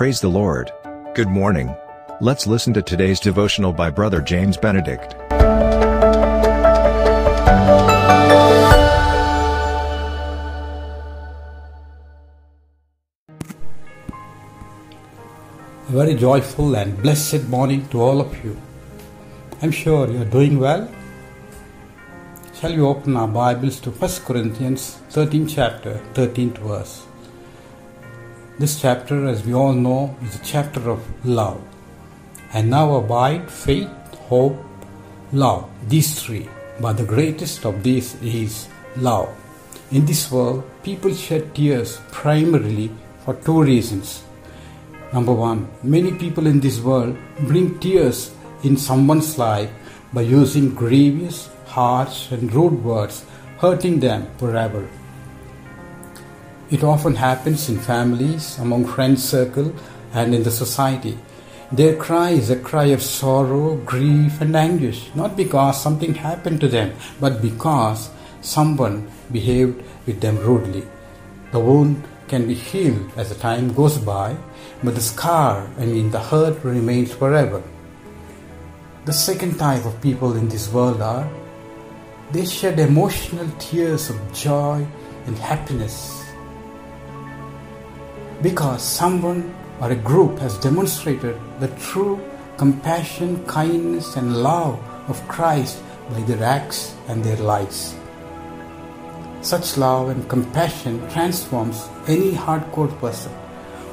Praise the Lord. Good morning. Let's listen to today's devotional by Brother James Benedict. A very joyful and blessed morning to all of you. I'm sure you're doing well. Shall we open our Bibles to 1 Corinthians 13 chapter, 13th verse. This chapter, as we all know, is a chapter of love. And now abide faith, hope, love, these three. But the greatest of these is love. In this world, people shed tears primarily for two reasons. Number one, many people in this world bring tears in someone's life by using grievous, harsh, and rude words, hurting them forever. It often happens in families, among friends circle, and in the society. Their cry is a cry of sorrow, grief, and anguish, not because something happened to them, but because someone behaved with them rudely. The wound can be healed as the time goes by, but the scar, I mean the hurt, remains forever. The second type of people in this world are they shed emotional tears of joy and happiness because someone or a group has demonstrated the true compassion, kindness, and love of Christ by their acts and their lives. Such love and compassion transforms any hardcore person,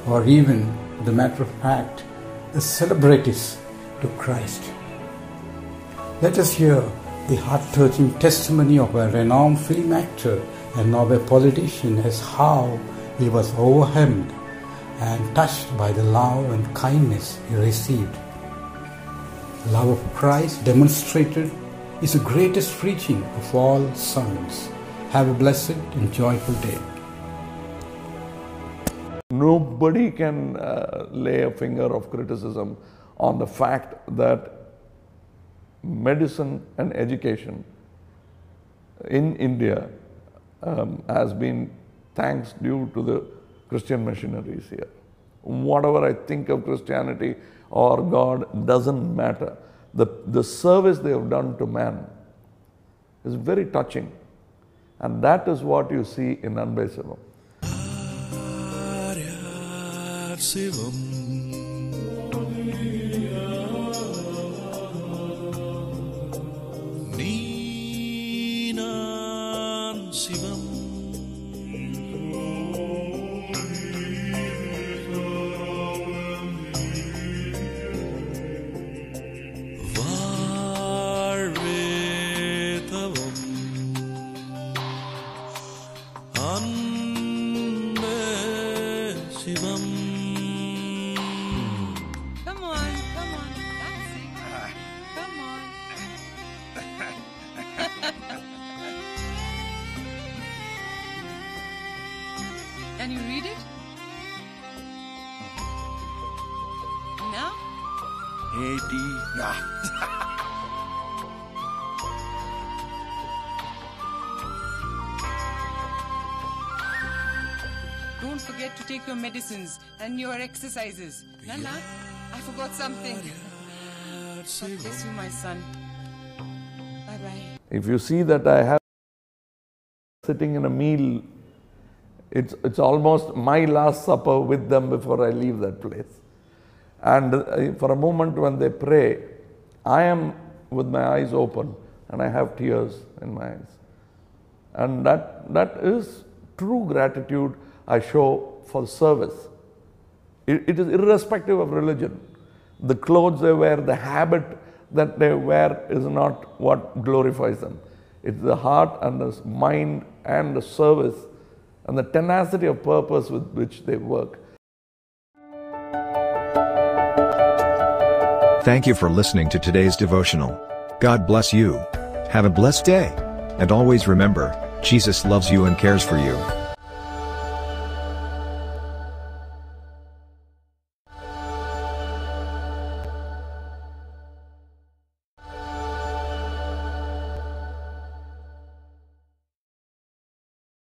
or even, the matter of fact, the celebrities to Christ. Let us hear the heart touching testimony of a renowned film actor and of a politician as how he was overwhelmed and touched by the love and kindness he received. Love of Christ demonstrated is the greatest preaching of all sermons. Have a blessed and joyful day. Nobody can uh, lay a finger of criticism on the fact that medicine and education in India um, has been thanks due to the Christian missionaries here. Whatever I think of Christianity or God doesn't matter. The, the service they have done to man is very touching. And that is what you see in Anbe Sivam. Sivam Come on, come on, dancing. Come on. Can you read it? Now? Don't forget to take your medicines and your exercises. Nana, I forgot something. God bless you, my son. Bye bye. If you see that I have sitting in a meal, it's, it's almost my last supper with them before I leave that place. And uh, for a moment when they pray, I am with my eyes open and I have tears in my eyes. And that, that is true gratitude I show for service. It, it is irrespective of religion. The clothes they wear, the habit that they wear is not what glorifies them. It's the heart and the mind and the service and the tenacity of purpose with which they work. Thank you for listening to today's devotional. God bless you. Have a blessed day. And always remember, Jesus loves you and cares for you.